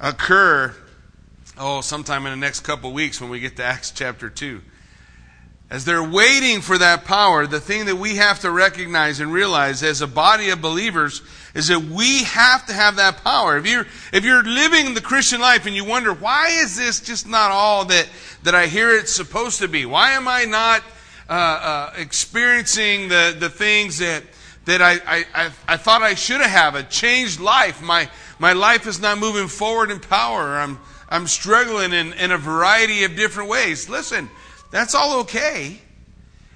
occur, oh, sometime in the next couple weeks when we get to Acts chapter 2. As they're waiting for that power, the thing that we have to recognize and realize as a body of believers is that we have to have that power. If you're, if you're living the Christian life and you wonder, why is this just not all that, that I hear it's supposed to be? Why am I not uh, uh, experiencing the, the things that, that I, I, I, thought I should have, a changed life? My, my life is not moving forward in power. I'm, I'm struggling in, in a variety of different ways. Listen, that's all okay.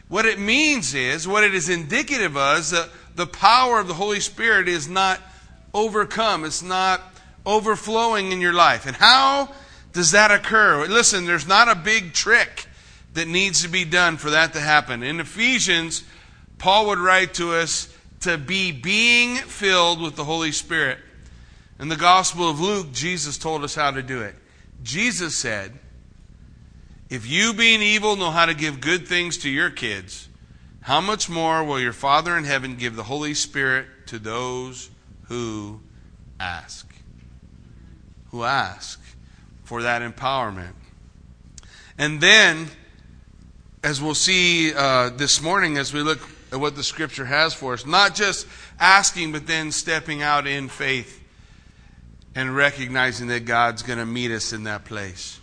What it means is, what it is indicative of, is that the power of the Holy Spirit is not overcome. It's not overflowing in your life. And how does that occur? Listen, there's not a big trick that needs to be done for that to happen. In Ephesians, Paul would write to us to be being filled with the Holy Spirit. In the Gospel of Luke, Jesus told us how to do it. Jesus said, if you, being evil, know how to give good things to your kids, how much more will your Father in heaven give the Holy Spirit to those who ask? Who ask for that empowerment. And then, as we'll see uh, this morning as we look at what the Scripture has for us, not just asking, but then stepping out in faith and recognizing that God's going to meet us in that place.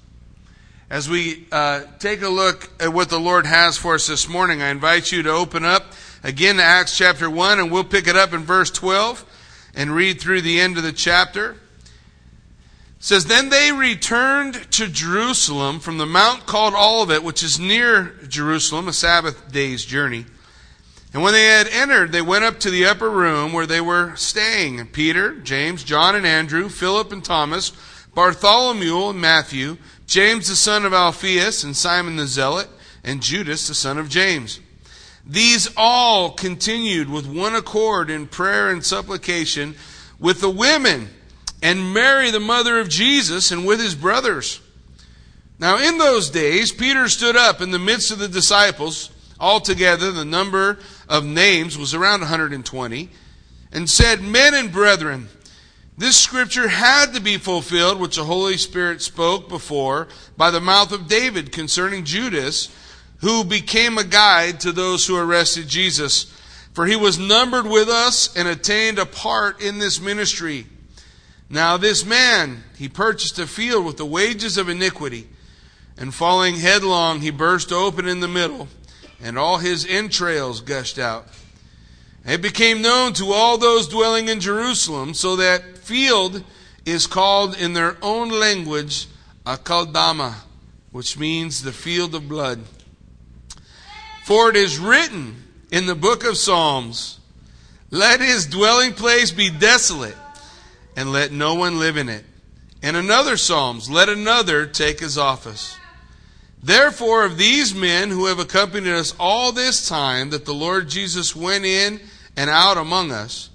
As we uh, take a look at what the Lord has for us this morning, I invite you to open up again to Acts chapter 1, and we'll pick it up in verse 12 and read through the end of the chapter. It says, Then they returned to Jerusalem from the mount called Olivet, which is near Jerusalem, a Sabbath day's journey. And when they had entered, they went up to the upper room where they were staying. Peter, James, John, and Andrew, Philip and Thomas, Bartholomew and Matthew, James the son of Alphaeus, and Simon the Zealot, and Judas the son of James. These all continued with one accord in prayer and supplication with the women and Mary, the mother of Jesus, and with his brothers. Now, in those days, Peter stood up in the midst of the disciples. Altogether, the number of names was around 120, and said, Men and brethren, this scripture had to be fulfilled, which the Holy Spirit spoke before by the mouth of David concerning Judas, who became a guide to those who arrested Jesus. For he was numbered with us and attained a part in this ministry. Now, this man, he purchased a field with the wages of iniquity, and falling headlong, he burst open in the middle, and all his entrails gushed out. It became known to all those dwelling in Jerusalem, so that field is called in their own language Akeldama, which means the field of blood. For it is written in the book of Psalms, Let his dwelling place be desolate, and let no one live in it. And another Psalms, Let another take his office. Therefore, of these men who have accompanied us all this time that the Lord Jesus went in and out among us,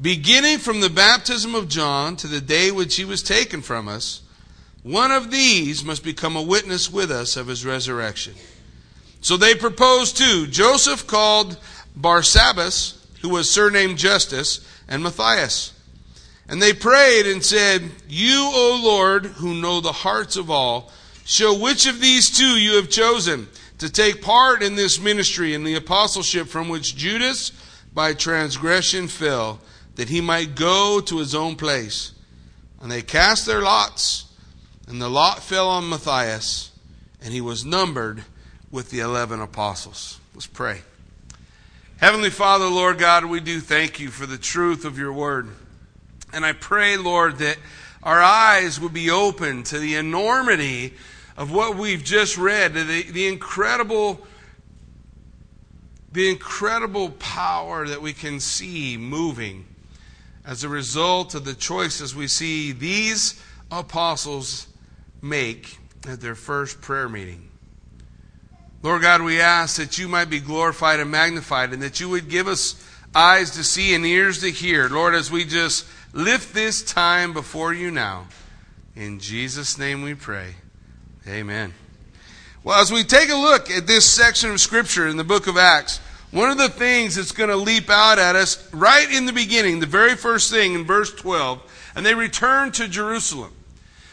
beginning from the baptism of John to the day which he was taken from us, one of these must become a witness with us of his resurrection. So they proposed two Joseph called Barsabbas, who was surnamed Justus, and Matthias. And they prayed and said, You, O Lord, who know the hearts of all, show which of these two you have chosen to take part in this ministry and the apostleship from which Judas by transgression fell, that he might go to his own place. And they cast their lots, and the lot fell on Matthias, and he was numbered with the eleven apostles. Let's pray. Heavenly Father, Lord God, we do thank you for the truth of your word. And I pray, Lord, that our eyes would be open to the enormity of what we've just read, the, the incredible the incredible power that we can see moving as a result of the choices we see these apostles make at their first prayer meeting. Lord God, we ask that you might be glorified and magnified and that you would give us eyes to see and ears to hear. Lord, as we just lift this time before you now. In Jesus' name we pray. Amen. Well, as we take a look at this section of Scripture in the book of Acts, one of the things that's going to leap out at us right in the beginning, the very first thing in verse 12, and they returned to Jerusalem.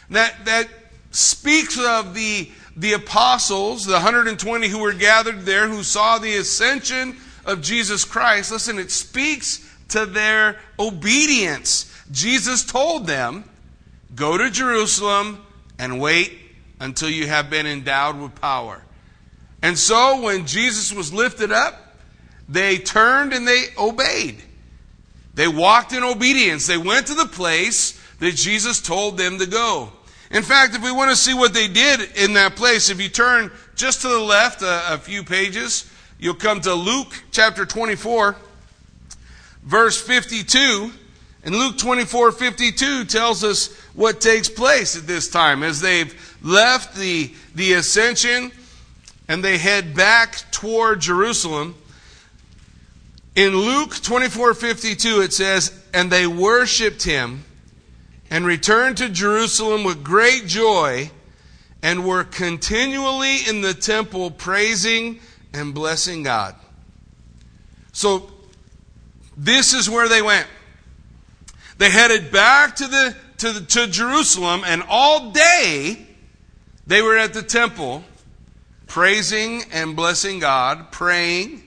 that, that speaks of the, the apostles, the 120 who were gathered there, who saw the ascension of Jesus Christ. Listen, it speaks to their obedience. Jesus told them, Go to Jerusalem and wait until you have been endowed with power. And so when Jesus was lifted up, they turned and they obeyed. They walked in obedience. They went to the place that Jesus told them to go. In fact, if we want to see what they did in that place, if you turn just to the left a, a few pages, you'll come to Luke chapter 24, verse 52. And Luke 24, 52 tells us what takes place at this time as they've left the, the ascension and they head back toward Jerusalem. In Luke 24, 52, it says, And they worshiped him and returned to Jerusalem with great joy and were continually in the temple praising and blessing God. So, this is where they went. They headed back to, the, to, the, to Jerusalem, and all day they were at the temple praising and blessing God, praying.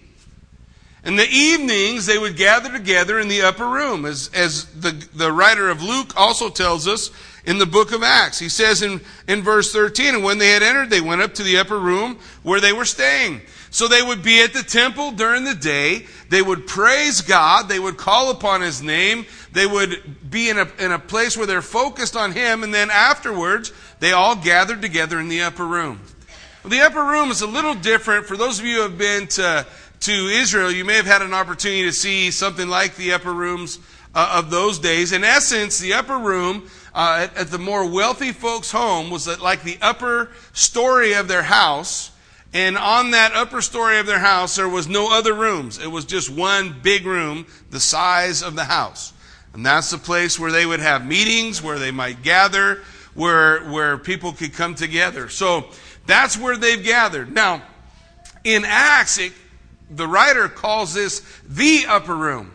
In the evenings, they would gather together in the upper room, as, as the, the writer of Luke also tells us in the book of Acts. He says in, in verse 13, And when they had entered, they went up to the upper room where they were staying. So they would be at the temple during the day. They would praise God. They would call upon His name. They would be in a, in a place where they're focused on Him. And then afterwards, they all gathered together in the upper room. Well, the upper room is a little different. For those of you who have been to, to Israel, you may have had an opportunity to see something like the upper rooms uh, of those days. In essence, the upper room uh, at, at the more wealthy folks' home was like the upper story of their house and on that upper story of their house, there was no other rooms. It was just one big room, the size of the house. And that's the place where they would have meetings, where they might gather, where, where people could come together. So that's where they've gathered. Now, in Acts, it, the writer calls this the upper room.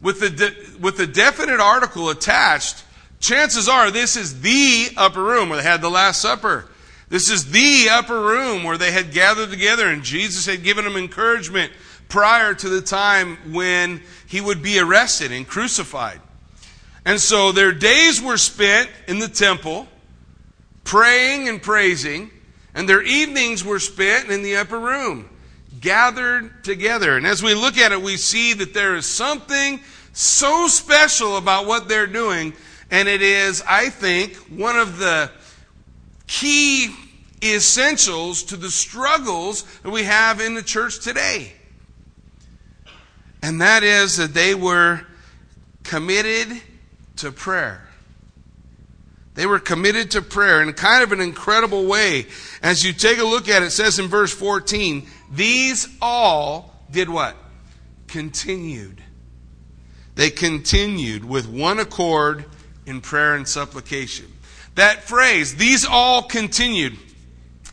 With the, de, with the definite article attached, chances are this is the upper room where they had the Last Supper. This is the upper room where they had gathered together and Jesus had given them encouragement prior to the time when he would be arrested and crucified. And so their days were spent in the temple, praying and praising, and their evenings were spent in the upper room, gathered together. And as we look at it, we see that there is something so special about what they're doing, and it is, I think, one of the key essentials to the struggles that we have in the church today. And that is that they were committed to prayer. They were committed to prayer in kind of an incredible way. As you take a look at it, it says in verse 14, these all did what? Continued. They continued with one accord in prayer and supplication. That phrase, these all continued,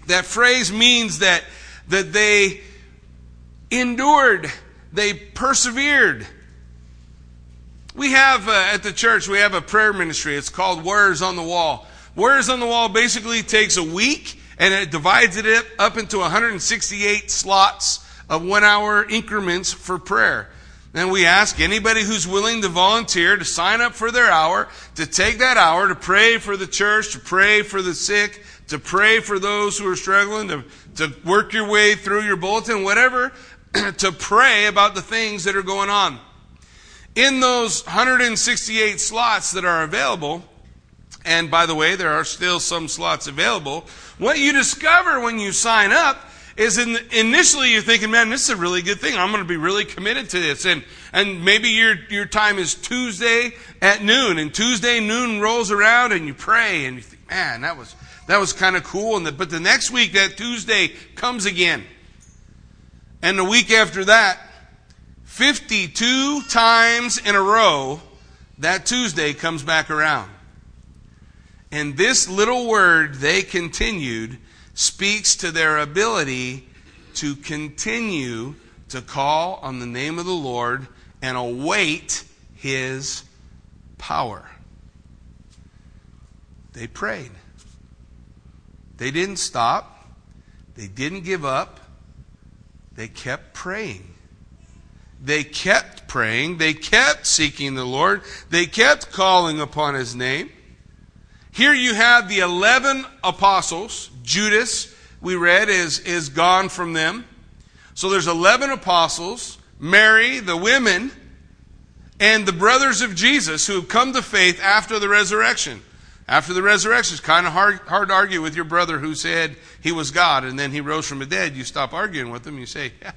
that phrase means that, that they endured, they persevered. We have uh, at the church, we have a prayer ministry. It's called Words on the Wall. Words on the Wall basically takes a week and it divides it up into 168 slots of one hour increments for prayer. And we ask anybody who's willing to volunteer to sign up for their hour, to take that hour to pray for the church, to pray for the sick, to pray for those who are struggling, to, to work your way through your bulletin, whatever, to pray about the things that are going on. In those 168 slots that are available, and by the way, there are still some slots available, what you discover when you sign up is in, initially you're thinking, man, this is a really good thing. I'm going to be really committed to this. And, and maybe your, your time is Tuesday at noon, and Tuesday noon rolls around and you pray and you think, man, that was, that was kind of cool. And the, but the next week, that Tuesday comes again. And the week after that, 52 times in a row, that Tuesday comes back around. And this little word, they continued, speaks to their ability to continue to call on the name of the Lord and await His power. they prayed. They didn't stop. They didn't give up. They kept praying. They kept praying. They kept seeking the Lord. They kept calling upon His name. Here you have the 11 apostles. Judas, we read, is, is gone from them. So there's 11 apostles, Mary, the women, and the brothers of Jesus who have come to faith after the resurrection. After the resurrection, it's kind of hard, hard to argue with your brother who said he was God and then he rose from the dead. You stop arguing with him. You say, yeah,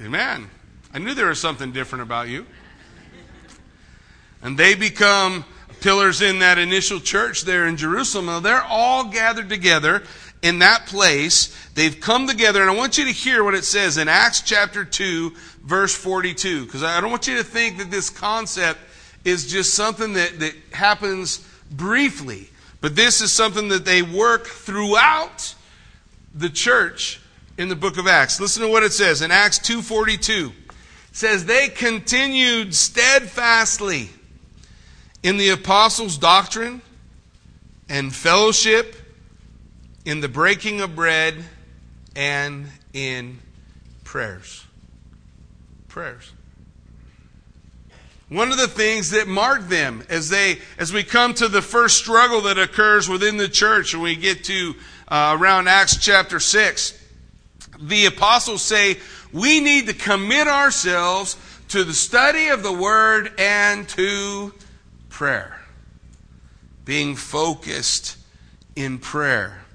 Amen. I knew there was something different about you. And they become pillars in that initial church there in Jerusalem. Now, they're all gathered together in that place. They've come together, and I want you to hear what it says in Acts chapter 2, verse 42, because I don't want you to think that this concept is just something that, that happens briefly, but this is something that they work throughout the church in the book of Acts. Listen to what it says in Acts 2:42. It says they continued steadfastly in the apostles' doctrine and fellowship, in the breaking of bread, and in prayers. Prayers. One of the things that marked them as they, as we come to the first struggle that occurs within the church, and we get to uh, around Acts chapter six, the apostles say we need to commit ourselves to the study of the word and to prayer, being focused in prayer.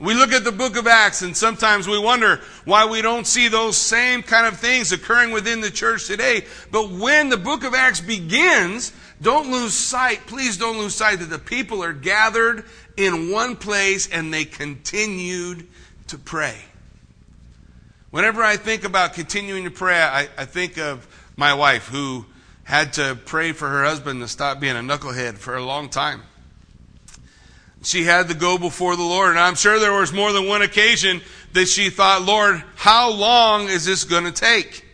We look at the book of Acts and sometimes we wonder why we don't see those same kind of things occurring within the church today. But when the book of Acts begins, don't lose sight, please don't lose sight that the people are gathered in one place and they continued to pray. Whenever I think about continuing to pray, I, I think of my wife who had to pray for her husband to stop being a knucklehead for a long time. She had to go before the Lord, and I'm sure there was more than one occasion that she thought, Lord, how long is this going to take?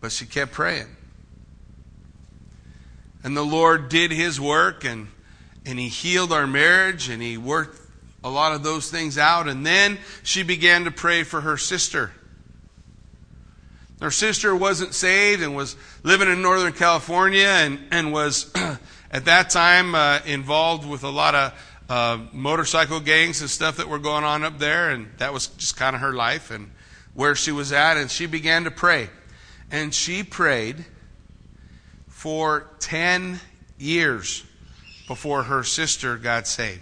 But she kept praying. And the Lord did his work, and, and he healed our marriage, and he worked a lot of those things out. And then she began to pray for her sister. Her sister wasn't saved and was living in Northern California and, and was at that time uh, involved with a lot of uh, motorcycle gangs and stuff that were going on up there. And that was just kind of her life and where she was at. And she began to pray. And she prayed for 10 years before her sister got saved.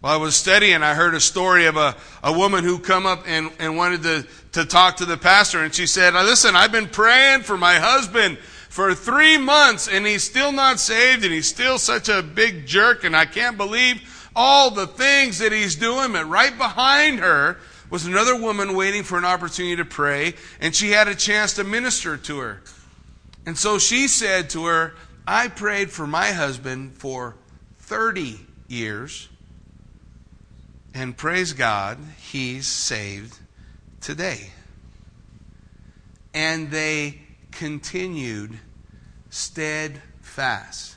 While I was studying, I heard a story of a, a woman who come up and, and wanted to, to talk to the pastor. And she said, listen, I've been praying for my husband for three months and he's still not saved and he's still such a big jerk and I can't believe all the things that he's doing. But right behind her was another woman waiting for an opportunity to pray and she had a chance to minister to her. And so she said to her, I prayed for my husband for 30 years and praise God, he's saved today. And they continued steadfast.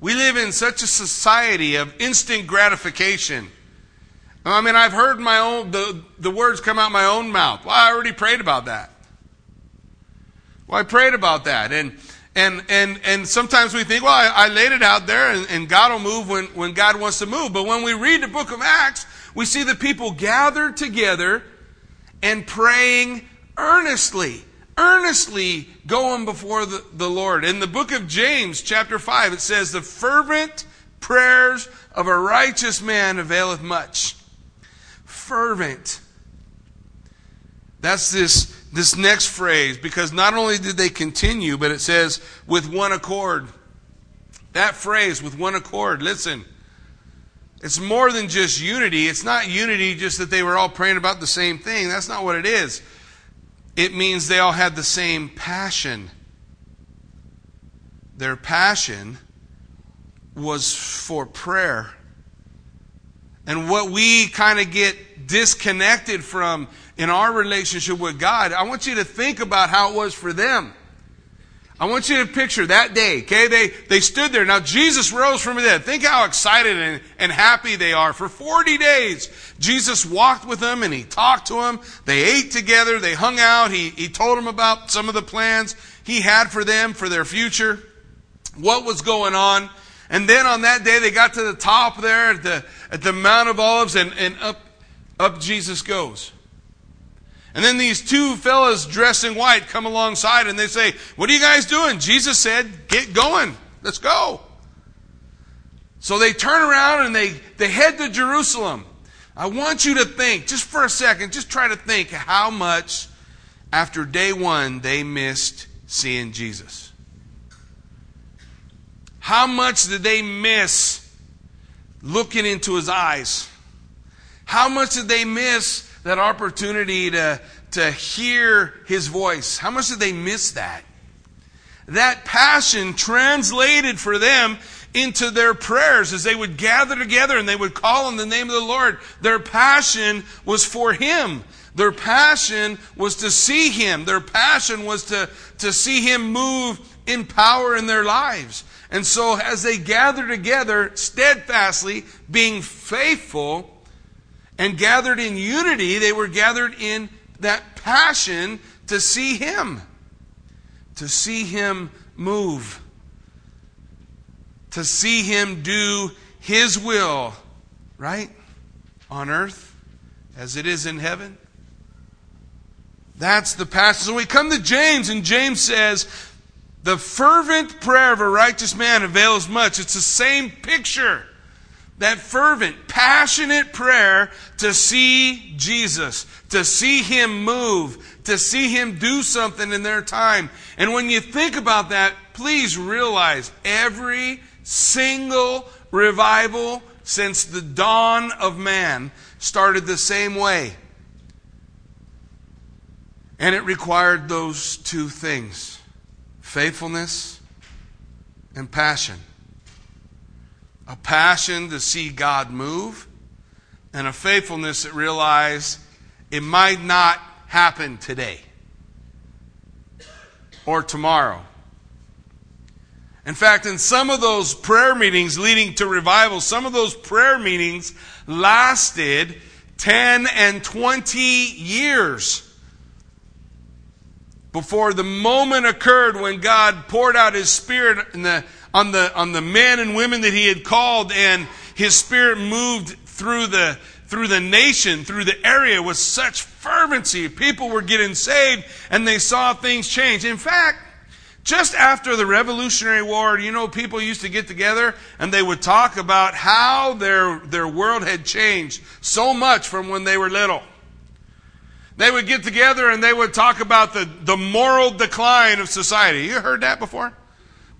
We live in such a society of instant gratification. I mean, I've heard my own the, the words come out my own mouth. Well, I already prayed about that. Well, I prayed about that. And and, and, and sometimes we think, well, I, I laid it out there and, and God will move when, when God wants to move. But when we read the book of Acts, we see the people gathered together and praying earnestly, earnestly going before the, the Lord. In the book of James, chapter 5, it says, The fervent prayers of a righteous man availeth much. Fervent. That's this this next phrase because not only did they continue, but it says with one accord. That phrase, with one accord, listen, it's more than just unity. It's not unity just that they were all praying about the same thing. That's not what it is. It means they all had the same passion. Their passion was for prayer. And what we kind of get disconnected from in our relationship with God, I want you to think about how it was for them. I want you to picture that day, okay? They, they stood there. Now, Jesus rose from the dead. Think how excited and, and happy they are. For 40 days, Jesus walked with them and he talked to them. They ate together. They hung out. He, he told them about some of the plans he had for them, for their future, what was going on. And then on that day, they got to the top there at the, at the Mount of Olives and, and up, up Jesus goes. And then these two fellas dressed in white come alongside and they say, What are you guys doing? Jesus said, Get going. Let's go. So they turn around and they, they head to Jerusalem. I want you to think, just for a second, just try to think how much after day one they missed seeing Jesus. How much did they miss looking into his eyes? How much did they miss that opportunity to, to hear his voice. How much did they miss that? That passion translated for them into their prayers as they would gather together and they would call on the name of the Lord. Their passion was for him. Their passion was to see him. Their passion was to, to see him move in power in their lives. And so as they gathered together steadfastly, being faithful, and gathered in unity, they were gathered in that passion to see Him, to see Him move, to see Him do His will, right? On earth as it is in heaven. That's the passion. So we come to James, and James says, The fervent prayer of a righteous man avails much. It's the same picture that fervent, passionate prayer to see Jesus, to see Him move, to see Him do something in their time. And when you think about that, please realize every single revival since the dawn of man started the same way. And it required those two things faithfulness and passion a passion to see God move, and a faithfulness that realize it might not happen today or tomorrow. In fact, in some of those prayer meetings leading to revival, some of those prayer meetings lasted 10 and 20 years before the moment occurred when God poured out His Spirit in the on the, on the men and women that he had called, and his spirit moved through the, through the nation, through the area with such fervency. People were getting saved, and they saw things change. In fact, just after the Revolutionary War, you know, people used to get together and they would talk about how their, their world had changed so much from when they were little. They would get together and they would talk about the, the moral decline of society. You heard that before?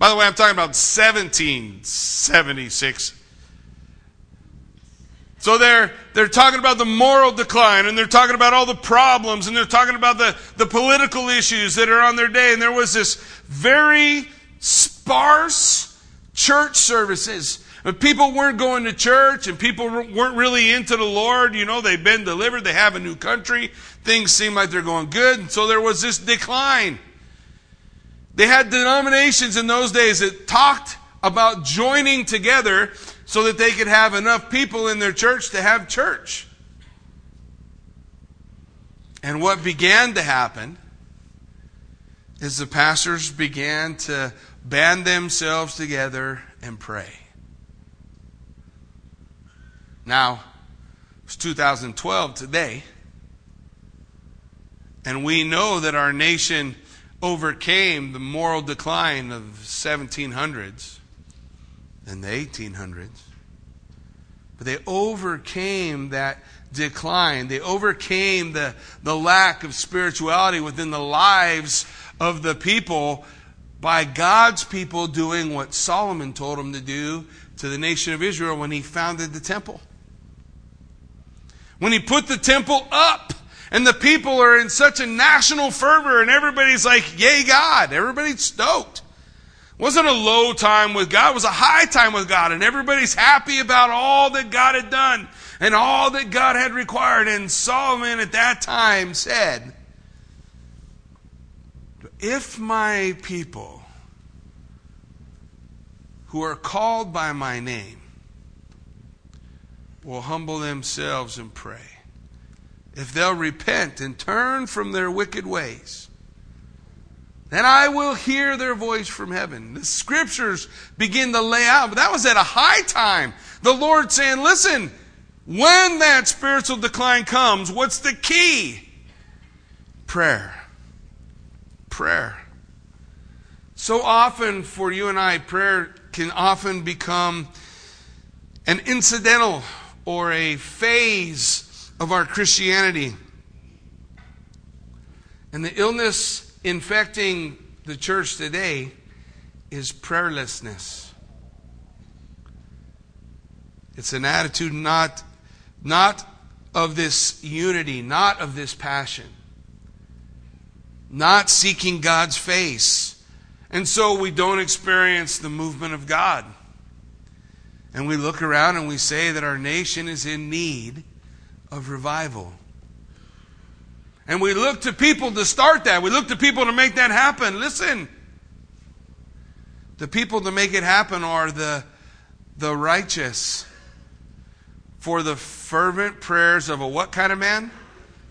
By the way, I'm talking about 1776. So they're, they're talking about the moral decline and they're talking about all the problems and they're talking about the, the political issues that are on their day. And there was this very sparse church services. But people weren't going to church and people weren't really into the Lord. You know, they've been delivered. They have a new country. Things seem like they're going good. And so there was this decline. They had denominations in those days that talked about joining together so that they could have enough people in their church to have church. And what began to happen is the pastors began to band themselves together and pray. Now, it's 2012 today, and we know that our nation overcame the moral decline of 1700s and the 1800s. But they overcame that decline. They overcame the, the lack of spirituality within the lives of the people by God's people doing what Solomon told them to do to the nation of Israel when he founded the temple. When he put the temple up, and the people are in such a national fervor, and everybody's like, Yay, God. Everybody's stoked. It wasn't a low time with God, it was a high time with God, and everybody's happy about all that God had done and all that God had required. And Solomon at that time said, If my people who are called by my name will humble themselves and pray, if they'll repent and turn from their wicked ways, then I will hear their voice from heaven. The scriptures begin to lay out, but that was at a high time. The Lord saying, listen, when that spiritual decline comes, what's the key? Prayer. Prayer. So often for you and I, prayer can often become an incidental or a phase of our Christianity. And the illness infecting the church today is prayerlessness. It's an attitude not, not of this unity, not of this passion, not seeking God's face and so we don't experience the movement of God. And we look around and we say that our nation is in need of revival. And we look to people to start that. We look to people to make that happen. Listen. The people to make it happen are the, the righteous. For the fervent prayers of a what kind of man?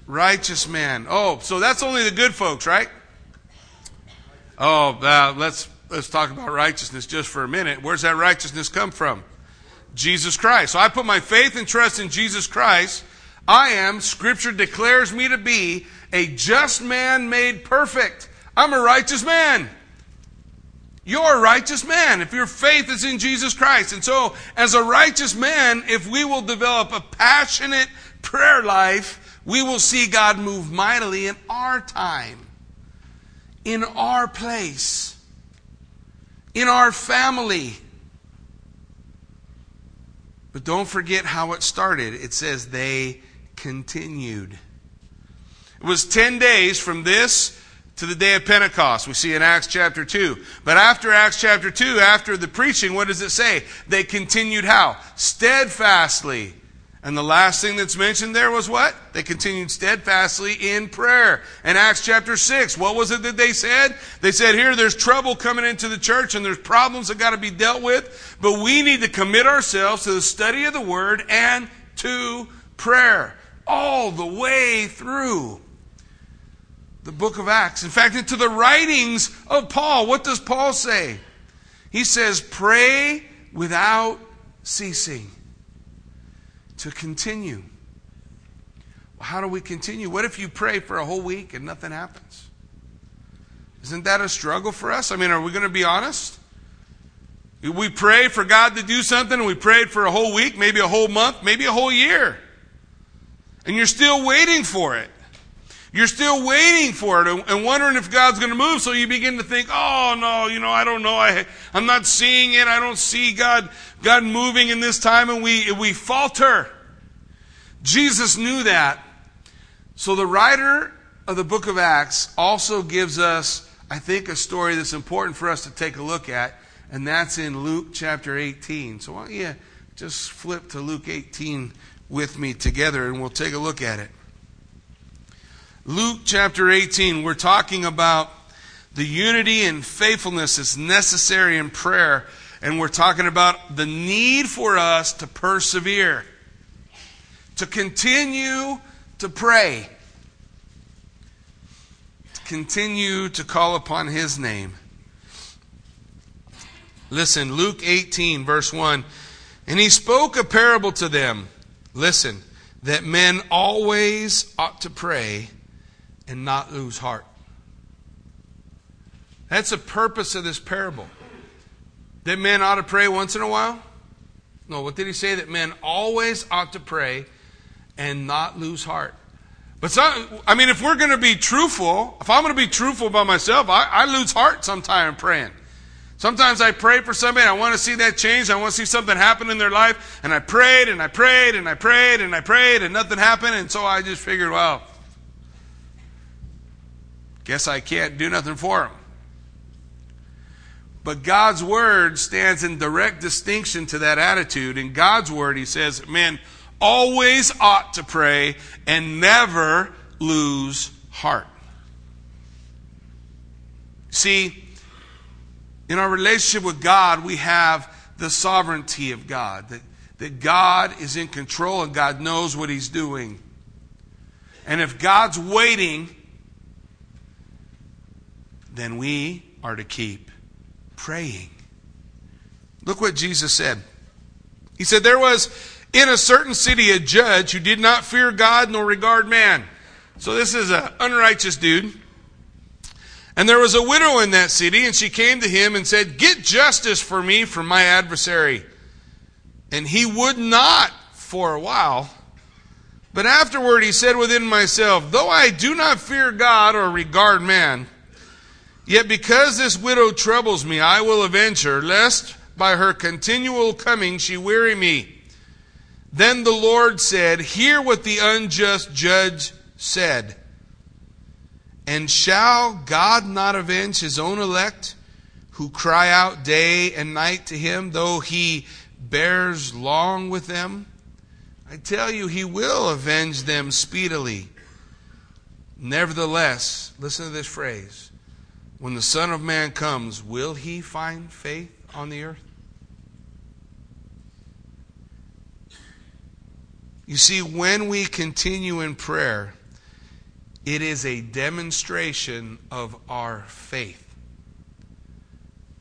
Righteous man. Oh, so that's only the good folks, right? Oh, uh, let's let's talk about righteousness just for a minute. Where's that righteousness come from? Jesus Christ. So I put my faith and trust in Jesus Christ. I am, Scripture declares me to be, a just man made perfect. I'm a righteous man. You're a righteous man if your faith is in Jesus Christ. And so, as a righteous man, if we will develop a passionate prayer life, we will see God move mightily in our time in our place, in our family. But don't forget how it started. It says they continued. It was 10 days from this to the day of Pentecost. We see in Acts chapter 2. But after Acts chapter 2, after the preaching, what does it say? They continued how? Steadfastly and the last thing that's mentioned there was what? They continued steadfastly in prayer. In Acts chapter 6, what was it that they said? They said, here, there's trouble coming into the church and there's problems that got to be dealt with, but we need to commit ourselves to the study of the Word and to prayer. All the way through the book of Acts. In fact, into the writings of Paul, what does Paul say? He says, pray without ceasing to continue. Well, how do we continue? What if you pray for a whole week and nothing happens? Isn't that a struggle for us? I mean, are we going to be honest? We pray for God to do something and we prayed for a whole week, maybe a whole month, maybe a whole year. And you're still waiting for it. You're still waiting for it and wondering if God's going to move. So you begin to think, oh no, you know, I don't know. I, I'm not seeing it. I don't see God, God moving in this time and we, we falter. Jesus knew that. So the writer of the book of Acts also gives us, I think, a story that's important for us to take a look at. And that's in Luke chapter 18. So why don't you just flip to Luke 18 with me together and we'll take a look at it. Luke chapter 18, we're talking about the unity and faithfulness that's necessary in prayer. And we're talking about the need for us to persevere, to continue to pray, to continue to call upon His name. Listen, Luke 18, verse 1. And he spoke a parable to them. Listen, that men always ought to pray and not lose heart. That's the purpose of this parable. That men ought to pray once in a while? No, what did he say? That men always ought to pray and not lose heart. But some, I mean, if we're going to be truthful, if I'm going to be truthful about myself, I, I lose heart sometimes praying. Sometimes I pray for somebody, and I want to see that change, I want to see something happen in their life, and I prayed and I prayed and I prayed and I prayed and nothing happened, and so I just figured, well, Guess I can't do nothing for them. But God's word stands in direct distinction to that attitude. In God's word, he says, men always ought to pray and never lose heart. See, in our relationship with God, we have the sovereignty of God, that, that God is in control and God knows what He's doing. And if God's waiting, then we are to keep praying. Look what Jesus said. He said, There was in a certain city a judge who did not fear God nor regard man. So this is an unrighteous dude. And there was a widow in that city, and she came to him and said, Get justice for me from my adversary. And he would not for a while. But afterward he said within myself, Though I do not fear God or regard man, yet because this widow troubles me, I will avenge her, lest by her continual coming she weary me. Then the Lord said, Hear what the unjust judge said. And shall God not avenge his own elect who cry out day and night to him, though he bears long with them? I tell you, he will avenge them speedily. Nevertheless, listen to this phrase when the Son of Man comes, will he find faith on the earth? You see, when we continue in prayer, it is a demonstration of our faith.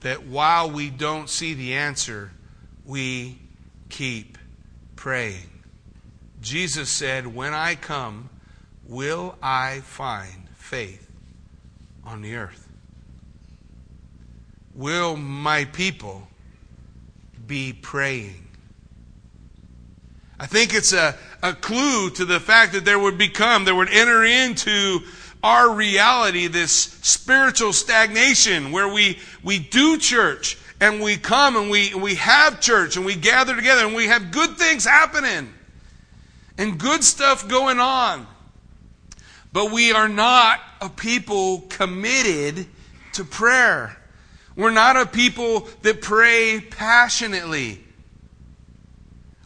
That while we don't see the answer, we keep praying. Jesus said, When I come, will I find faith on the earth? Will my people be praying? I think it's a, a clue to the fact that there would become, there would enter into our reality this spiritual stagnation where we, we do church and we come and we, we have church and we gather together and we have good things happening and good stuff going on. But we are not a people committed to prayer. We're not a people that pray passionately.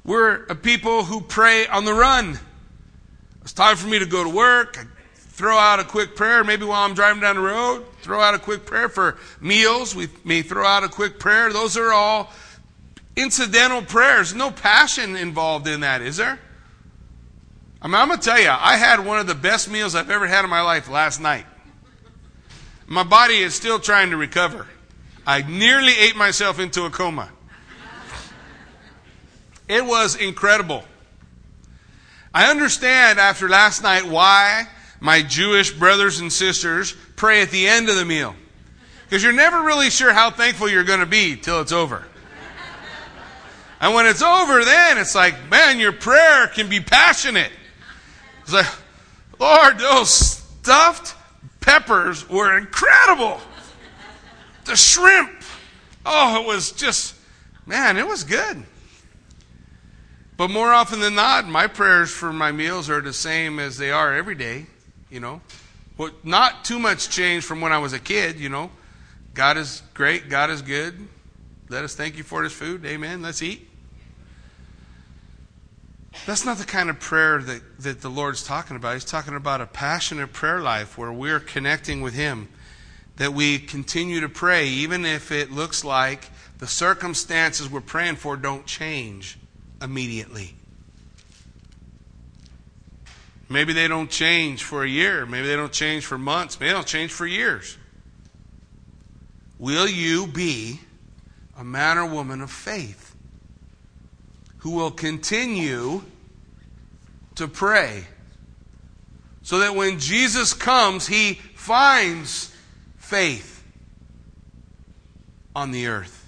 We're a people who pray on the run. It's time for me to go to work. I throw out a quick prayer, maybe while I'm driving down the road. Throw out a quick prayer for meals. We may throw out a quick prayer. Those are all incidental prayers. No passion involved in that, is there? I mean, I'm going to tell you, I had one of the best meals I've ever had in my life last night. My body is still trying to recover. I nearly ate myself into a coma. It was incredible. I understand after last night why my Jewish brothers and sisters pray at the end of the meal. Because you're never really sure how thankful you're going to be till it's over. And when it's over, then it's like, man, your prayer can be passionate. It's like, Lord, those stuffed peppers were incredible. The shrimp, oh, it was just, man, it was good. But more often than not, my prayers for my meals are the same as they are every day, you know. But not too much change from when I was a kid, you know. God is great, God is good. Let us thank you for this food. Amen. Let's eat. That's not the kind of prayer that, that the Lord's talking about. He's talking about a passionate prayer life where we're connecting with Him. That we continue to pray, even if it looks like the circumstances we're praying for don't change immediately. Maybe they don't change for a year. Maybe they don't change for months. Maybe they don't change for years. Will you be a man or woman of faith who will continue to pray so that when Jesus comes, he finds faith on the earth?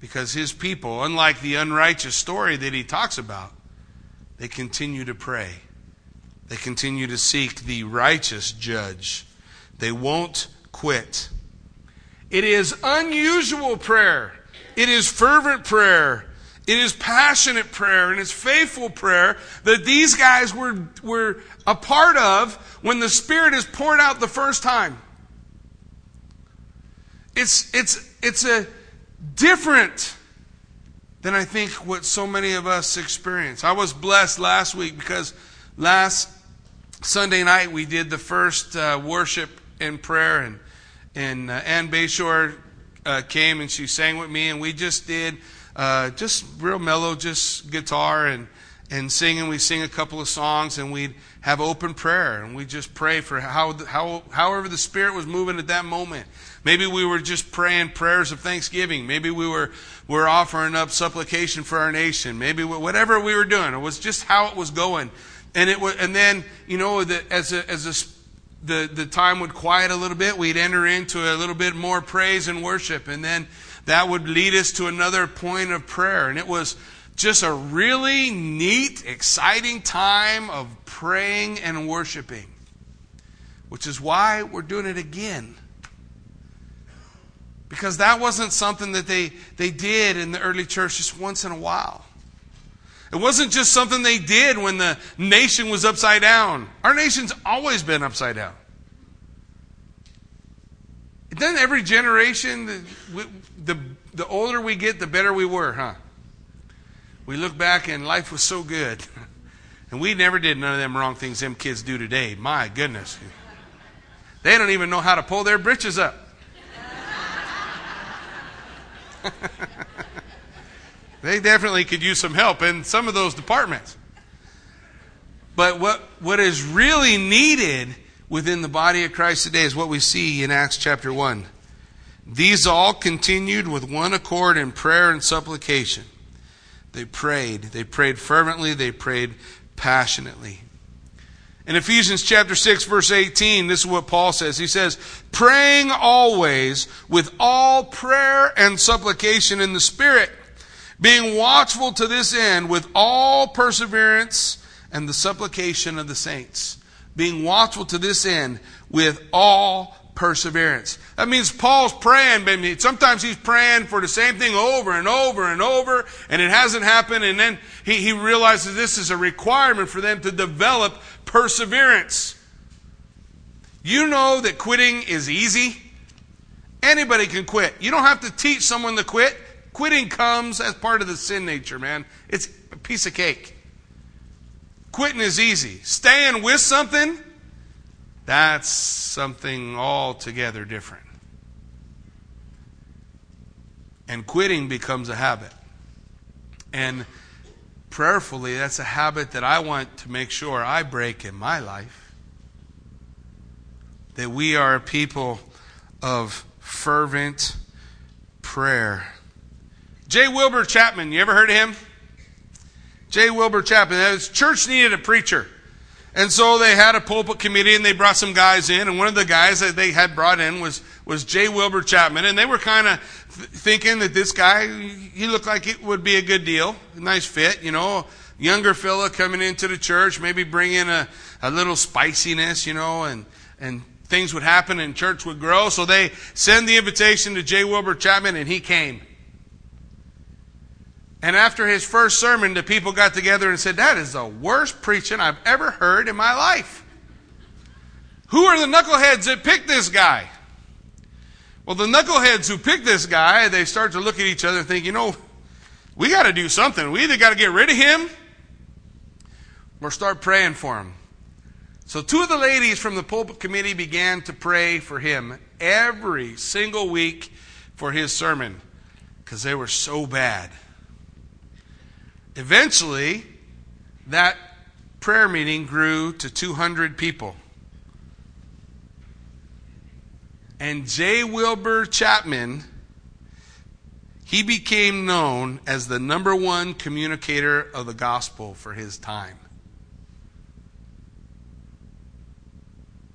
Because his people, unlike the unrighteous story that he talks about, they continue to pray. They continue to seek the righteous judge. They won't quit. It is unusual prayer. It is fervent prayer. It is passionate prayer and it's faithful prayer that these guys were, were a part of when the Spirit is poured out the first time. It's, it's, it's a different than I think what so many of us experience. I was blessed last week because last Sunday night we did the first uh, worship and prayer, and and uh, Ann Bayshore uh, came and she sang with me, and we just did uh, just real mellow, just guitar and and sing, and We sing a couple of songs, and we'd have open prayer, and we just pray for how how however the Spirit was moving at that moment. Maybe we were just praying prayers of thanksgiving. Maybe we were were offering up supplication for our nation. Maybe whatever we were doing, it was just how it was going. And it was, and then you know, the, as a, as a, the the time would quiet a little bit, we'd enter into a little bit more praise and worship, and then that would lead us to another point of prayer. And it was just a really neat, exciting time of praying and worshiping, which is why we're doing it again. Because that wasn't something that they, they did in the early church just once in a while. It wasn't just something they did when the nation was upside down. Our nation's always been upside down. Doesn't every generation, the, the, the older we get, the better we were, huh? We look back and life was so good. And we never did none of them wrong things them kids do today. My goodness. They don't even know how to pull their britches up. they definitely could use some help in some of those departments. But what, what is really needed within the body of Christ today is what we see in Acts chapter 1. These all continued with one accord in prayer and supplication. They prayed. They prayed fervently. They prayed passionately. In Ephesians chapter 6 verse 18, this is what Paul says. He says, praying always with all prayer and supplication in the Spirit, being watchful to this end with all perseverance and the supplication of the saints. Being watchful to this end with all perseverance. That means Paul's praying, but sometimes he's praying for the same thing over and over and over, and it hasn't happened, and then he, he realizes this is a requirement for them to develop perseverance. You know that quitting is easy. Anybody can quit. You don't have to teach someone to quit. Quitting comes as part of the sin nature, man. It's a piece of cake. Quitting is easy. Staying with something, that's something altogether different. And quitting becomes a habit. And prayerfully, that's a habit that I want to make sure I break in my life. That we are a people of fervent prayer. J. Wilbur Chapman, you ever heard of him? J. Wilbur Chapman. His church needed a preacher. And so they had a pulpit committee and they brought some guys in. And one of the guys that they had brought in was, was J. Wilbur Chapman. And they were kind of th- thinking that this guy, he looked like it would be a good deal, a nice fit, you know, younger fella coming into the church, maybe bring in a, a little spiciness, you know, and, and things would happen and church would grow. So they send the invitation to J. Wilbur Chapman and he came. And after his first sermon, the people got together and said, That is the worst preaching I've ever heard in my life. Who are the knuckleheads that picked this guy? Well, the knuckleheads who picked this guy, they start to look at each other and think, you know, we got to do something. We either got to get rid of him or start praying for him. So, two of the ladies from the pulpit committee began to pray for him every single week for his sermon because they were so bad. Eventually, that prayer meeting grew to 200 people. And J. Wilbur Chapman, he became known as the number one communicator of the gospel for his time.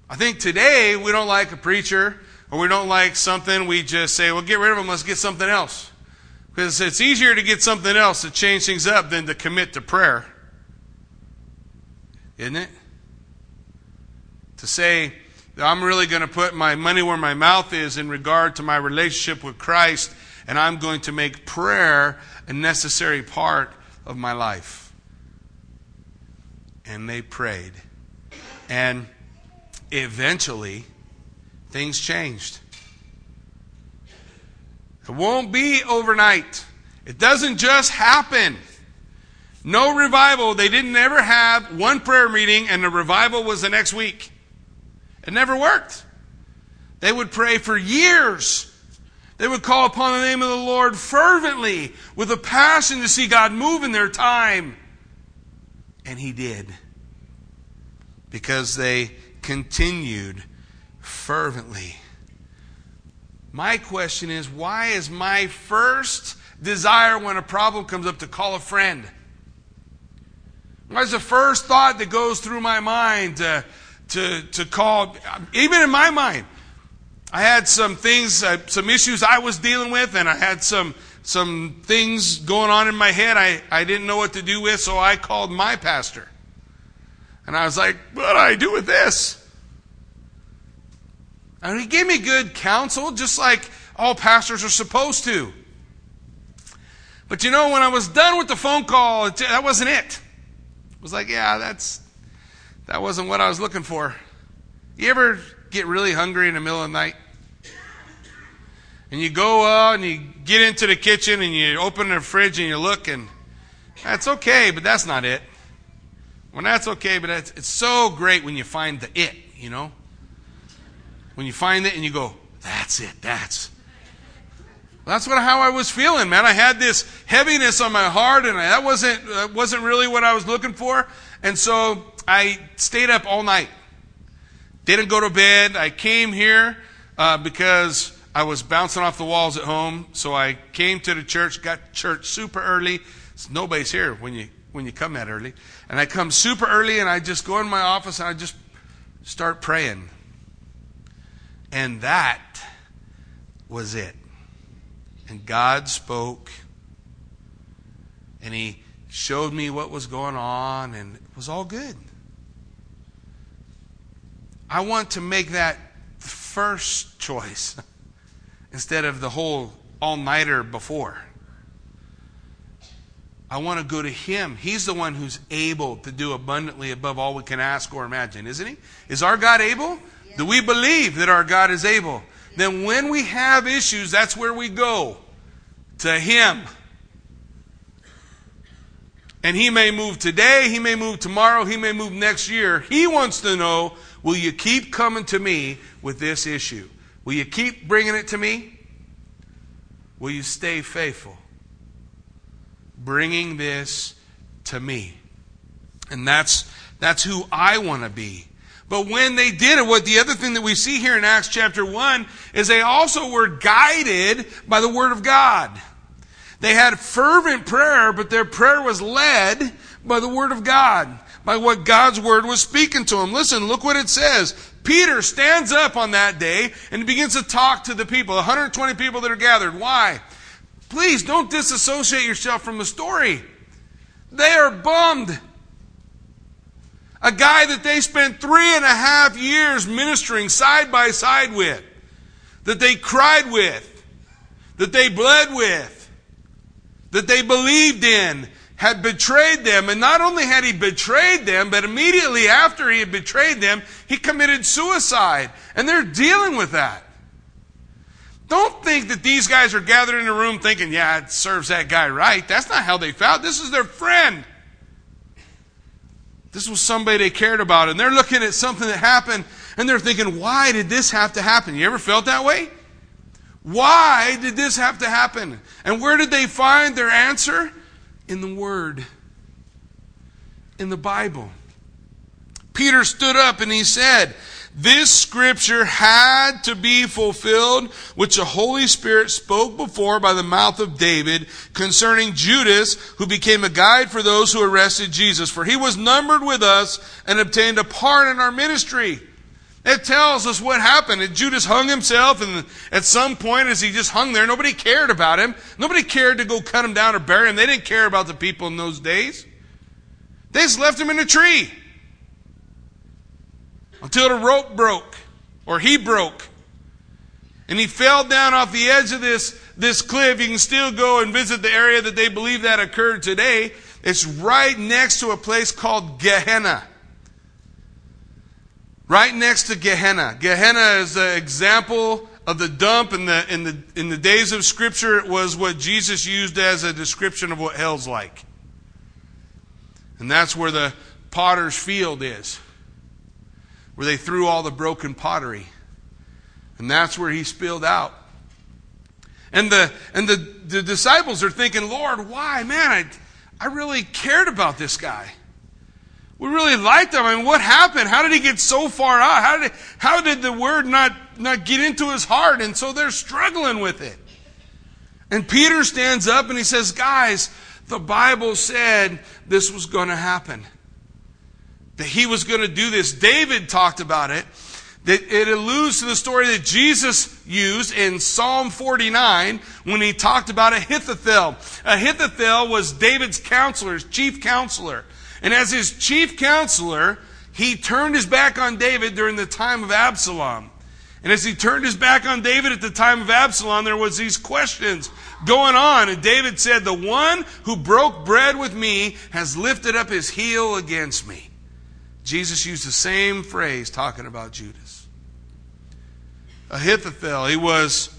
I think today we don't like a preacher or we don't like something, we just say, well, get rid of him, let's get something else. Because it's easier to get something else to change things up than to commit to prayer. Isn't it? To say, I'm really going to put my money where my mouth is in regard to my relationship with Christ, and I'm going to make prayer a necessary part of my life. And they prayed. And eventually, things changed. It won't be overnight. It doesn't just happen. No revival. They didn't ever have one prayer meeting and the revival was the next week. It never worked. They would pray for years. They would call upon the name of the Lord fervently with a passion to see God move in their time. And He did. Because they continued fervently. My question is why is my first desire when a problem comes up to call a friend? Why is the first thought that goes through my mind to, to, to call, even in my mind? I had some things, uh, some issues I was dealing with, and I had some some things going on in my head I, I didn't know what to do with, so I called my pastor. And I was like, what do I do with this? And he gave me good counsel, just like all pastors are supposed to. But you know, when I was done with the phone call, that wasn't it. It was like, yeah, that's that wasn't what I was looking for. You ever get really hungry in the middle of the night? And you go out and you get into the kitchen and you open the fridge and you look and that's okay, but that's not it. When that's okay, but it's, it's so great when you find the it, you know? When you find it and you go, that's it, that's. That's what, how I was feeling, man. I had this heaviness on my heart, and I, that wasn't that wasn't really what I was looking for. And so I stayed up all night. Didn't go to bed. I came here uh, because I was bouncing off the walls at home. So I came to the church, got church super early. Nobody's here when you when you come that early. And I come super early, and I just go in my office and I just start praying. And that was it. And God spoke, and He showed me what was going on, and it was all good. I want to make that the first choice instead of the whole all nighter before. I want to go to Him. He's the one who's able to do abundantly above all we can ask or imagine, isn't He? Is our God able? Do we believe that our God is able? Then when we have issues, that's where we go to Him. And He may move today, He may move tomorrow, He may move next year. He wants to know will you keep coming to me with this issue? Will you keep bringing it to me? Will you stay faithful? Bringing this to me. And that's, that's who I want to be. But when they did it, what the other thing that we see here in Acts chapter 1 is they also were guided by the Word of God. They had fervent prayer, but their prayer was led by the Word of God, by what God's Word was speaking to him. Listen, look what it says. Peter stands up on that day and begins to talk to the people, 120 people that are gathered. Why? Please don't disassociate yourself from the story. They are bummed. A guy that they spent three and a half years ministering side by side with, that they cried with, that they bled with, that they believed in, had betrayed them. And not only had he betrayed them, but immediately after he had betrayed them, he committed suicide. And they're dealing with that. Don't think that these guys are gathered in a room thinking, yeah, it serves that guy right. That's not how they felt. This is their friend. This was somebody they cared about, and they're looking at something that happened, and they're thinking, why did this have to happen? You ever felt that way? Why did this have to happen? And where did they find their answer? In the Word, in the Bible. Peter stood up and he said, this scripture had to be fulfilled, which the Holy Spirit spoke before by the mouth of David concerning Judas, who became a guide for those who arrested Jesus. For he was numbered with us and obtained a part in our ministry. It tells us what happened. Judas hung himself, and at some point, as he just hung there, nobody cared about him. Nobody cared to go cut him down or bury him. They didn't care about the people in those days. They just left him in a tree until the rope broke or he broke. And he fell down off the edge of this, this cliff. You can still go and visit the area that they believe that occurred today. It's right next to a place called Gehenna. Right next to Gehenna. Gehenna is an example of the dump in the, in the, in the days of Scripture. It was what Jesus used as a description of what hell's like. And that's where the potter's field is where they threw all the broken pottery. And that's where he spilled out. And the, and the, the disciples are thinking, Lord, why? Man, I, I really cared about this guy. We really liked him. I mean, what happened? How did he get so far out? How did, how did the word not, not get into his heart? And so they're struggling with it. And Peter stands up and he says, Guys, the Bible said this was going to happen. That he was going to do this. David talked about it that it alludes to the story that Jesus used in Psalm 49 when he talked about Ahithophel. Ahithophel was David's counselor, his chief counselor. And as his chief counselor, he turned his back on David during the time of Absalom. And as he turned his back on David at the time of Absalom, there was these questions going on. And David said, The one who broke bread with me has lifted up his heel against me. Jesus used the same phrase talking about Judas. Ahithophel, he was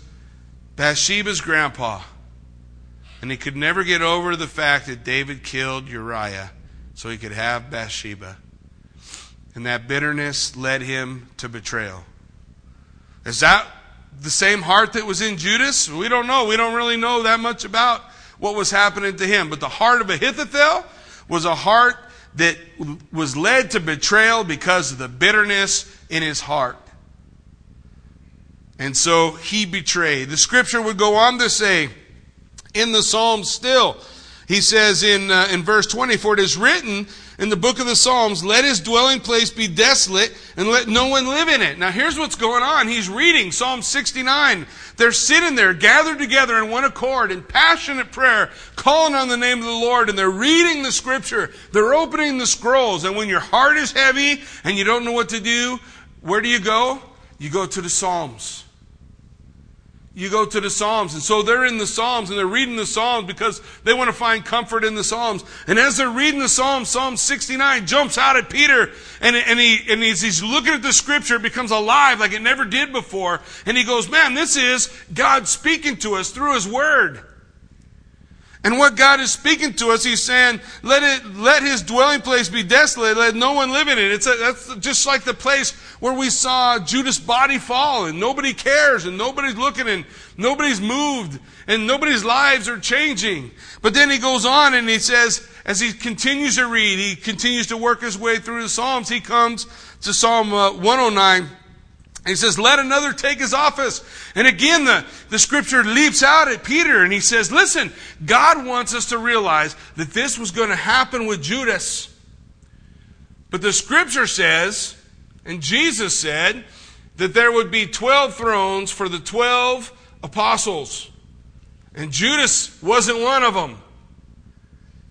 Bathsheba's grandpa. And he could never get over the fact that David killed Uriah so he could have Bathsheba. And that bitterness led him to betrayal. Is that the same heart that was in Judas? We don't know. We don't really know that much about what was happening to him. But the heart of Ahithophel was a heart that was led to betrayal because of the bitterness in his heart. And so he betrayed. The scripture would go on to say in the Psalms still, he says in, uh, in verse 20, For it is written in the book of the Psalms, Let his dwelling place be desolate and let no one live in it. Now here's what's going on. He's reading Psalm 69. They're sitting there gathered together in one accord in passionate prayer, calling on the name of the Lord, and they're reading the scripture. They're opening the scrolls. And when your heart is heavy and you don't know what to do, where do you go? You go to the Psalms you go to the Psalms. And so they're in the Psalms and they're reading the Psalms because they want to find comfort in the Psalms. And as they're reading the Psalms, Psalm 69 jumps out at Peter and, and, he, and he's, he's looking at the scripture, it becomes alive like it never did before. And he goes, man, this is God speaking to us through his word. And what God is speaking to us, He's saying, let it, let His dwelling place be desolate, let no one live in it. It's a, that's just like the place where we saw Judas' body fall and nobody cares and nobody's looking and nobody's moved and nobody's lives are changing. But then he goes on and he says, as he continues to read, he continues to work his way through the Psalms, he comes to Psalm uh, 109 he says, let another take his office. And again, the, the scripture leaps out at Peter and he says, listen, God wants us to realize that this was going to happen with Judas. But the scripture says, and Jesus said, that there would be 12 thrones for the 12 apostles. And Judas wasn't one of them.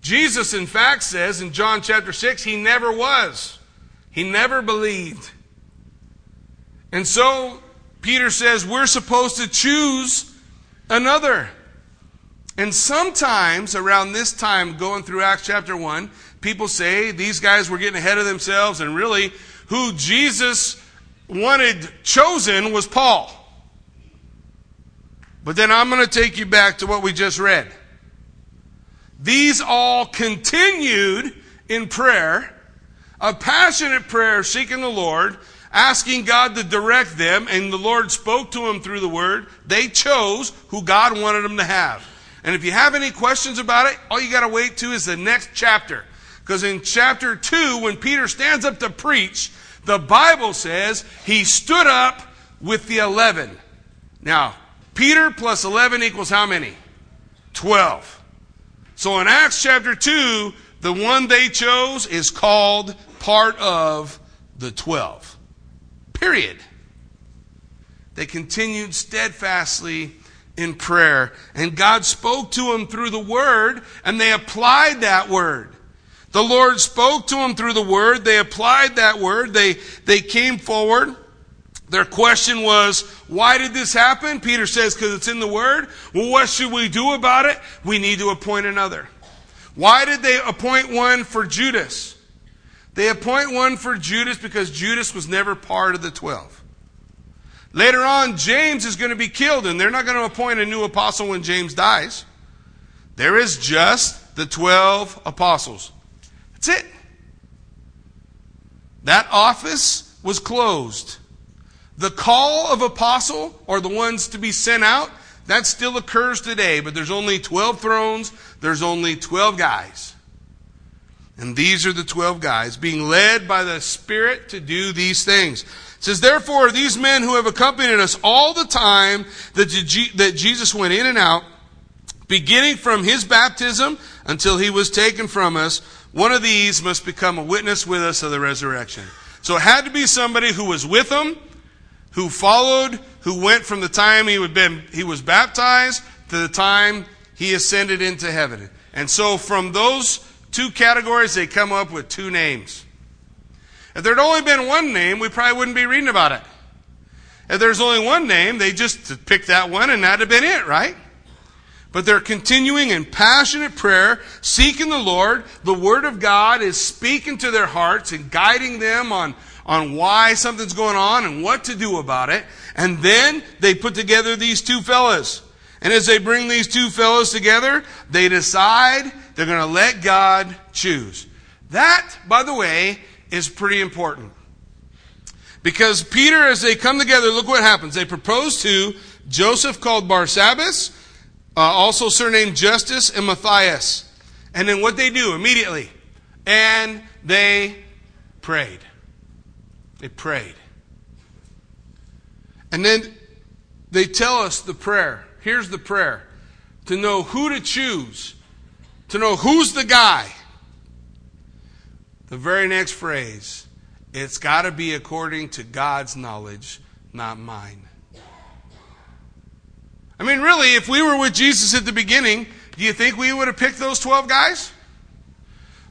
Jesus, in fact, says in John chapter 6, he never was. He never believed. And so Peter says we're supposed to choose another. And sometimes around this time, going through Acts chapter 1, people say these guys were getting ahead of themselves, and really, who Jesus wanted chosen was Paul. But then I'm going to take you back to what we just read. These all continued in prayer, a passionate prayer seeking the Lord, asking God to direct them, and the Lord spoke to them through the word. They chose who God wanted them to have. And if you have any questions about it, all you got to wait to is the next chapter. Because in chapter 2, when Peter stands up to preach, the Bible says he stood up with the 11. Now, Peter plus 11 equals how many? 12. So in Acts chapter 2, the one they chose is called part of the 12. Period. They continued steadfastly in prayer, and God spoke to them through the Word, and they applied that Word. The Lord spoke to them through the Word, they applied that Word, they, they came forward. Their question was, why did this happen? Peter says, because it's in the Word. Well, what should we do about it? We need to appoint another. Why did they appoint one for Judas? They appoint one for Judas because Judas was never part of the twelve. Later on, James is going to be killed, and they're not going to appoint a new apostle when James dies. There is just the twelve apostles. That's it. That office was closed. The call of apostle, or the ones to be sent out, That still occurs today, but there's only 12 thrones, there's only 12 guys. And these are the 12 guys being led by the Spirit to do these things. It says, Therefore, these men who have accompanied us all the time that, Jesus went in and out, beginning from his baptism until he was taken from us, one of these must become a witness with us of the resurrection. So it had to be somebody who was with them, who followed, who went from the time he, been, he was baptized to the time he ascended into heaven. And so from those two categories, they come up with two names. If there'd only been one name, we probably wouldn't be reading about it. If there's only one name, they just picked that one and that'd have been it, right? But they're continuing in passionate prayer, seeking the Lord. The Word of God is speaking to their hearts and guiding them on, on why something's going on and what to do about it. And then they put together these two fellas. And as they bring these two fellows together, they decide they're going to let God choose. That, by the way, is pretty important. Because Peter, as they come together, look what happens. They propose to Joseph called Barsabbas, uh, also surnamed Justus and Matthias. And then what they do immediately? And they prayed. They prayed. And then they tell us the prayer. Here's the prayer to know who to choose, to know who's the guy. The very next phrase it's got to be according to God's knowledge, not mine. I mean, really, if we were with Jesus at the beginning, do you think we would have picked those 12 guys?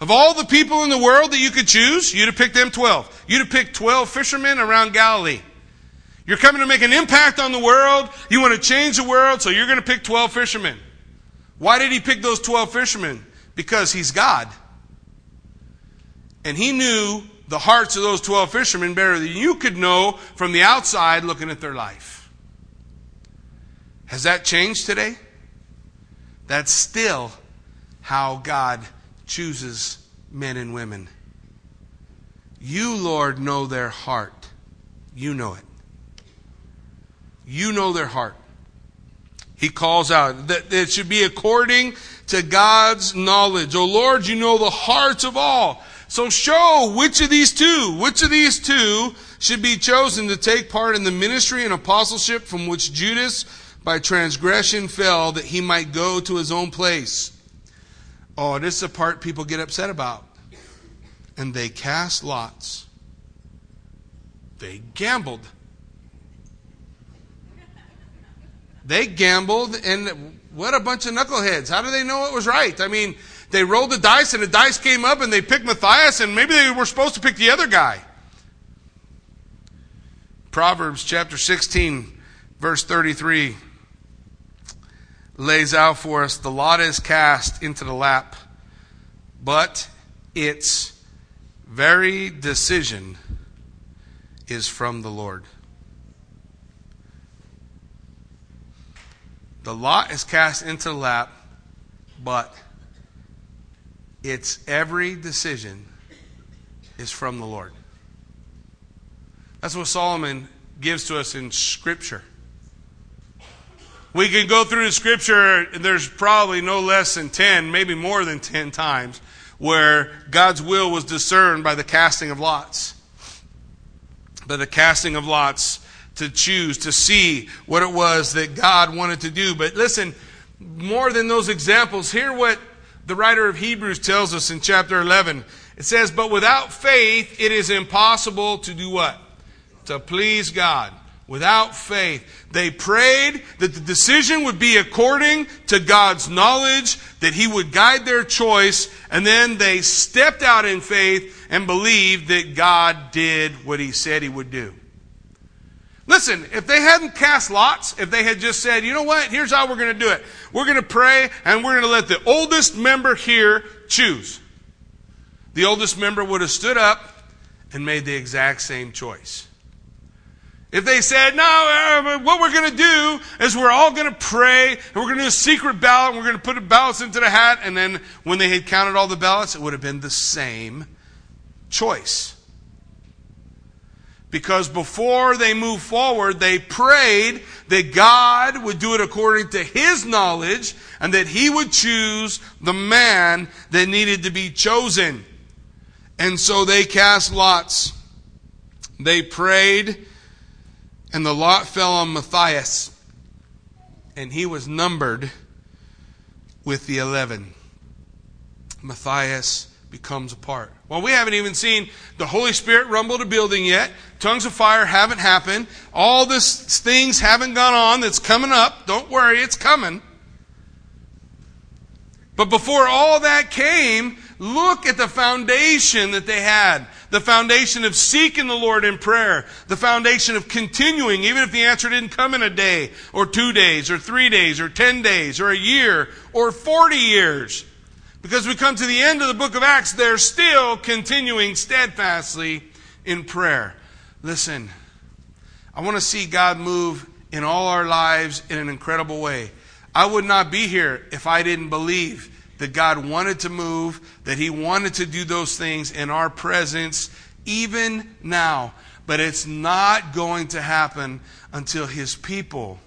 Of all the people in the world that you could choose, you'd have picked them 12. You'd have picked 12 fishermen around Galilee. You're coming to make an impact on the world. You want to change the world, so you're going to pick 12 fishermen. Why did he pick those 12 fishermen? Because he's God. And he knew the hearts of those 12 fishermen better than you could know from the outside looking at their life. Has that changed today? That's still how God chooses men and women. You, Lord, know their heart. You know it. You know their heart. He calls out that it should be according to God's knowledge. Oh Lord, you know the hearts of all. So show which of these two, which of these two should be chosen to take part in the ministry and apostleship from which Judas by transgression fell that he might go to his own place. Oh, this is the part people get upset about. And they cast lots. They gambled. They gambled, and what a bunch of knuckleheads. How do they know it was right? I mean, they rolled the dice, and the dice came up, and they picked Matthias, and maybe they were supposed to pick the other guy. Proverbs chapter 16, verse 33 lays out for us the lot is cast into the lap, but its very decision is from the Lord. The lot is cast into the lap, but its every decision is from the Lord. That's what Solomon gives to us in Scripture. We can go through the scripture, there's probably no less than 10, maybe more than 10 times, where God's will was discerned by the casting of lots. By the casting of lots to choose, to see what it was that God wanted to do. But listen, more than those examples, hear what the writer of Hebrews tells us in chapter 11. It says, But without faith, it is impossible to do what? To please God without faith. They prayed that the decision would be according to God's knowledge, that He would guide their choice, and then they stepped out in faith and believed that God did what He said He would do. Listen, if they hadn't cast lots, if they had just said, you know what, here's how we're going to do it. We're going to pray and we're going to let the oldest member here choose. The oldest member would have stood up and made the exact same choice. If they said, no, uh, what we're going to do is we're all going to pray and we're going to do a secret ballot and we're going to put the ballots into the hat, and then when they had counted all the ballots, it would have been the same choice. Because before they moved forward, they prayed that God would do it according to His knowledge and that He would choose the man that needed to be chosen. And so they cast lots. They prayed, and the lot fell on Matthias, and he was numbered with the eleven. Matthias becomes a part. Well, we haven't even seen the Holy Spirit rumble the building yet. Tongues of fire haven't happened. All this things haven't gone on that's coming up. Don't worry, it's coming. But before all that came, look at the foundation that they had. The foundation of seeking the Lord in prayer. The foundation of continuing, even if the answer didn't come in a day, or two days, or three days, or ten days, or a year, or forty years. Because we come to the end of the book of Acts, they're still continuing steadfastly in prayer. Listen, I want to see God move in all our lives in an incredible way. I would not be here if I didn't believe that God wanted to move, that He wanted to do those things in our presence, even now. But it's not going to happen until His people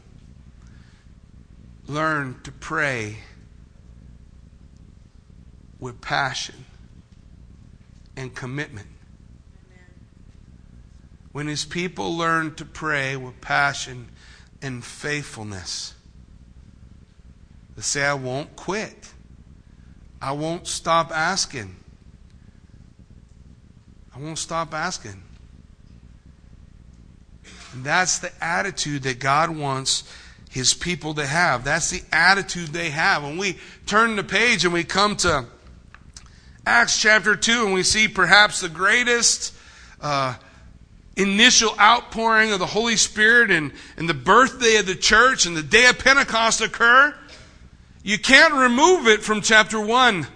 learn to pray with passion and commitment. When His people learn to pray with passion and faithfulness, they say, I won't quit. I won't stop asking. I won't stop asking. And that's the attitude that God wants his people to have. That's the attitude they have. When we turn the page and we come to Acts chapter 2 and we see perhaps the greatest uh, initial outpouring of the Holy Spirit and, and the birthday of the church and the day of Pentecost occur, you can't remove it from chapter 1.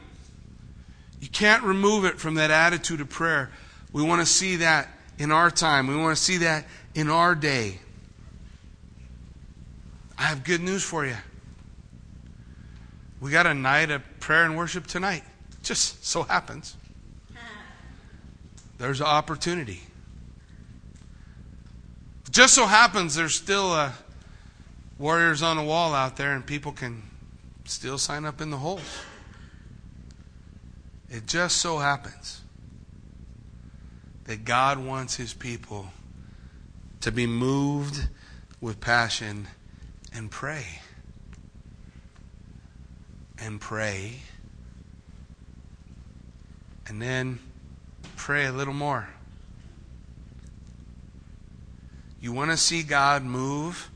You can't remove it from that attitude of prayer. We want to see that in our time. We want to see that in our day. I have good news for you. We got a night of prayer and worship tonight. Just so happens. There's an opportunity. Just so happens there's still a warriors on the wall out there and people can still sign up in the holes. It just so happens that God wants his people to be moved with passion and pray. And pray. And then pray a little more. You want to see God move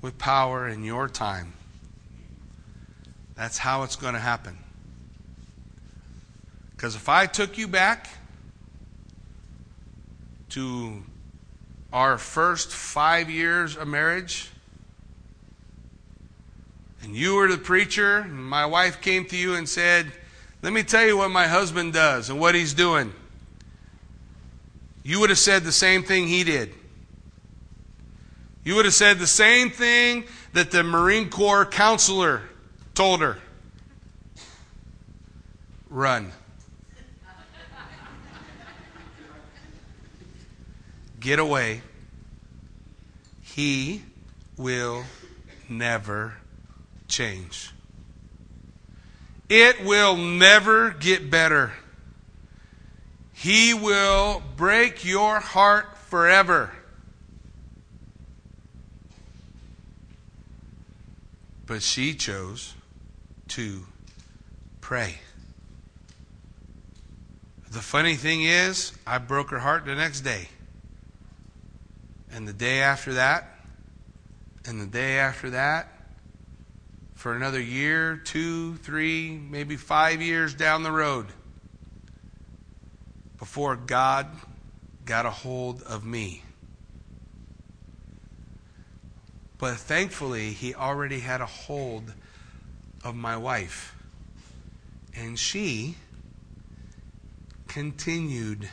with power in your time. That's how it's going to happen. Because if I took you back to our first five years of marriage, and you were the preacher, and my wife came to you and said, Let me tell you what my husband does and what he's doing, you would have said the same thing he did. You would have said the same thing that the Marine Corps counselor told her run. Get away. He will never change. It will never get better. He will break your heart forever. But she chose to pray. The funny thing is, I broke her heart the next day. And the day after that, and the day after that, for another year, two, three, maybe five years down the road, before God got a hold of me. But thankfully, He already had a hold of my wife. And she continued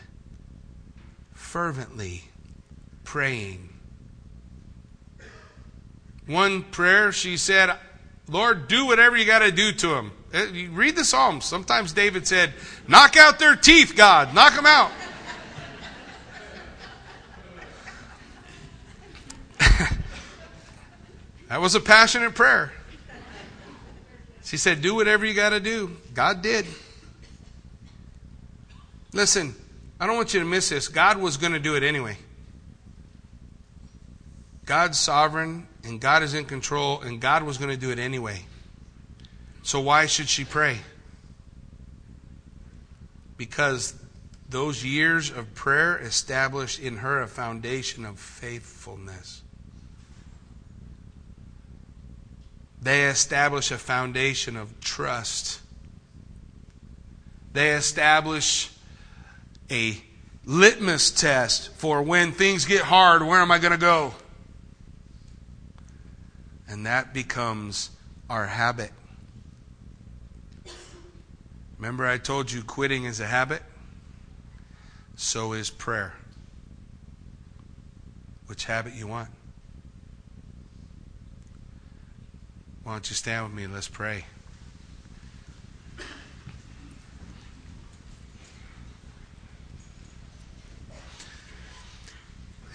fervently praying. One prayer, she said, Lord, do whatever you got to do to them. You uh, read the Psalms. Sometimes David said, Knock out their teeth, God. Knock them out. that was a passionate prayer. She said, Do whatever you got to do. God did. Listen, I don't want you to miss this. God was going to do it anyway. God's sovereign and God is in control, and God was going to do it anyway. So why should she pray? Because those years of prayer established in her a foundation of faithfulness. They establish a foundation of trust. They establish a litmus test for when things get hard, where am I going to go? And that becomes our habit. Remember, I told you quitting is a habit? So is prayer. Which habit you want? Why don't you stand with me? and Let's pray.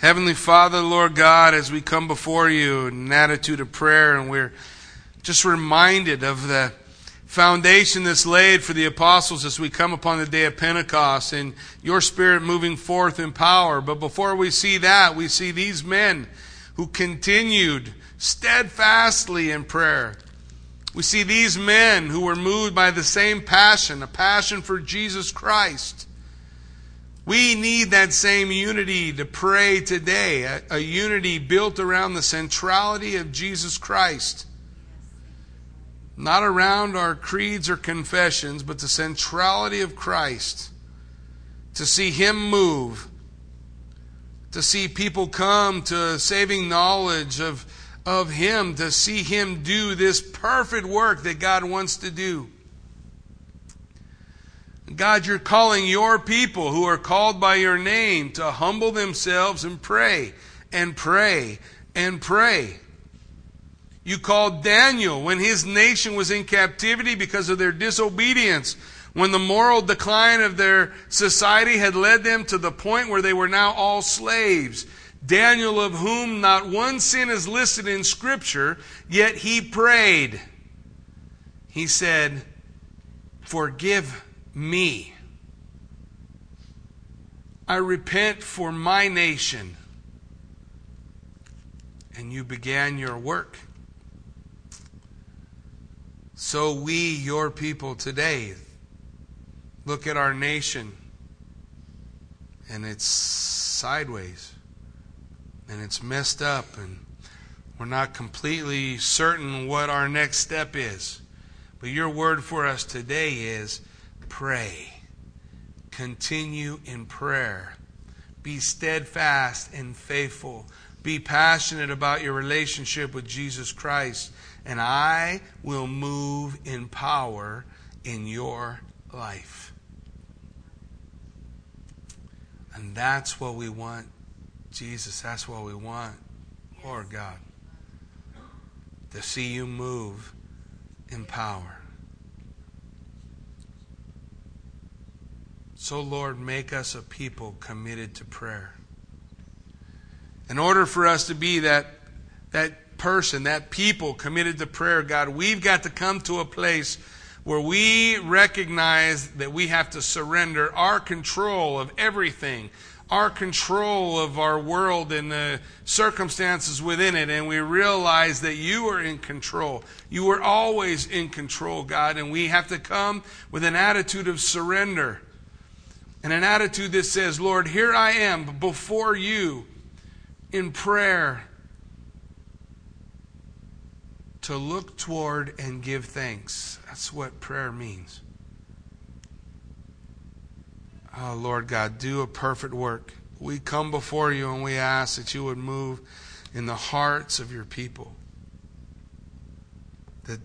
Heavenly Father, Lord God, as we come before you in an attitude of prayer, and we're just reminded of the foundation that's laid for the apostles as we come upon the day of Pentecost and your spirit moving forth in power. But before we see that, we see these men who continued steadfastly in prayer. We see these men who were moved by the same passion, a passion for Jesus Christ. We need that same unity to pray today, a, a, unity built around the centrality of Jesus Christ. Not around our creeds or confessions, but the centrality of Christ. To see Him move, to see people come to saving knowledge of of Him, to see Him do this perfect work that God wants to do. God, you're calling your people who are called by your name to humble themselves and pray and pray and pray. You called Daniel when his nation was in captivity because of their disobedience, when the moral decline of their society had led them to the point where they were now all slaves. Daniel, of whom not one sin is listed in Scripture, yet he prayed. He said, Forgive me. I repent for my nation. And you began your work. So we, your people today, look at our nation and it's sideways and it's messed up and we're not completely certain what our next step is. But your word for us today is pray. Continue in prayer. Be steadfast and faithful. Be passionate about your relationship with Jesus Christ. And I will move in power in your life. And that's what we want Jesus, that's what we want. Lord God, to see you move in power. So, Lord, make us a people committed to prayer. In order for us to be that, that person, that people committed to prayer, God, we've got to come to a place where we recognize that we have to surrender our control of everything our control of our world and the circumstances within it, and we realize that you are in control. You are always in control, God, and we have to come with an attitude of surrender and an attitude that says, Lord, here I am before you in prayer to look toward and give thanks. That's what prayer means. Oh, Lord God, do a perfect work. We come before you and we ask that you would move in the hearts of your people. That,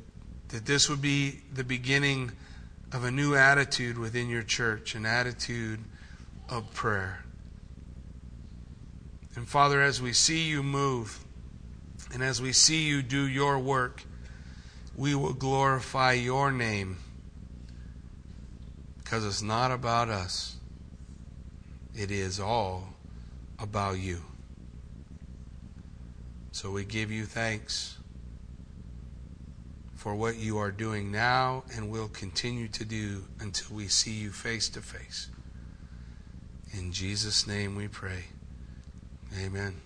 that this would be the beginning of a new attitude within your church, an attitude of prayer. And Father, as we see you move and as we see you do your work, we will glorify your name because it's not about us. It is all about you. So we give you thanks. For what you are doing now and will continue to do until we see you face to face. In Jesus' name we pray. Amen.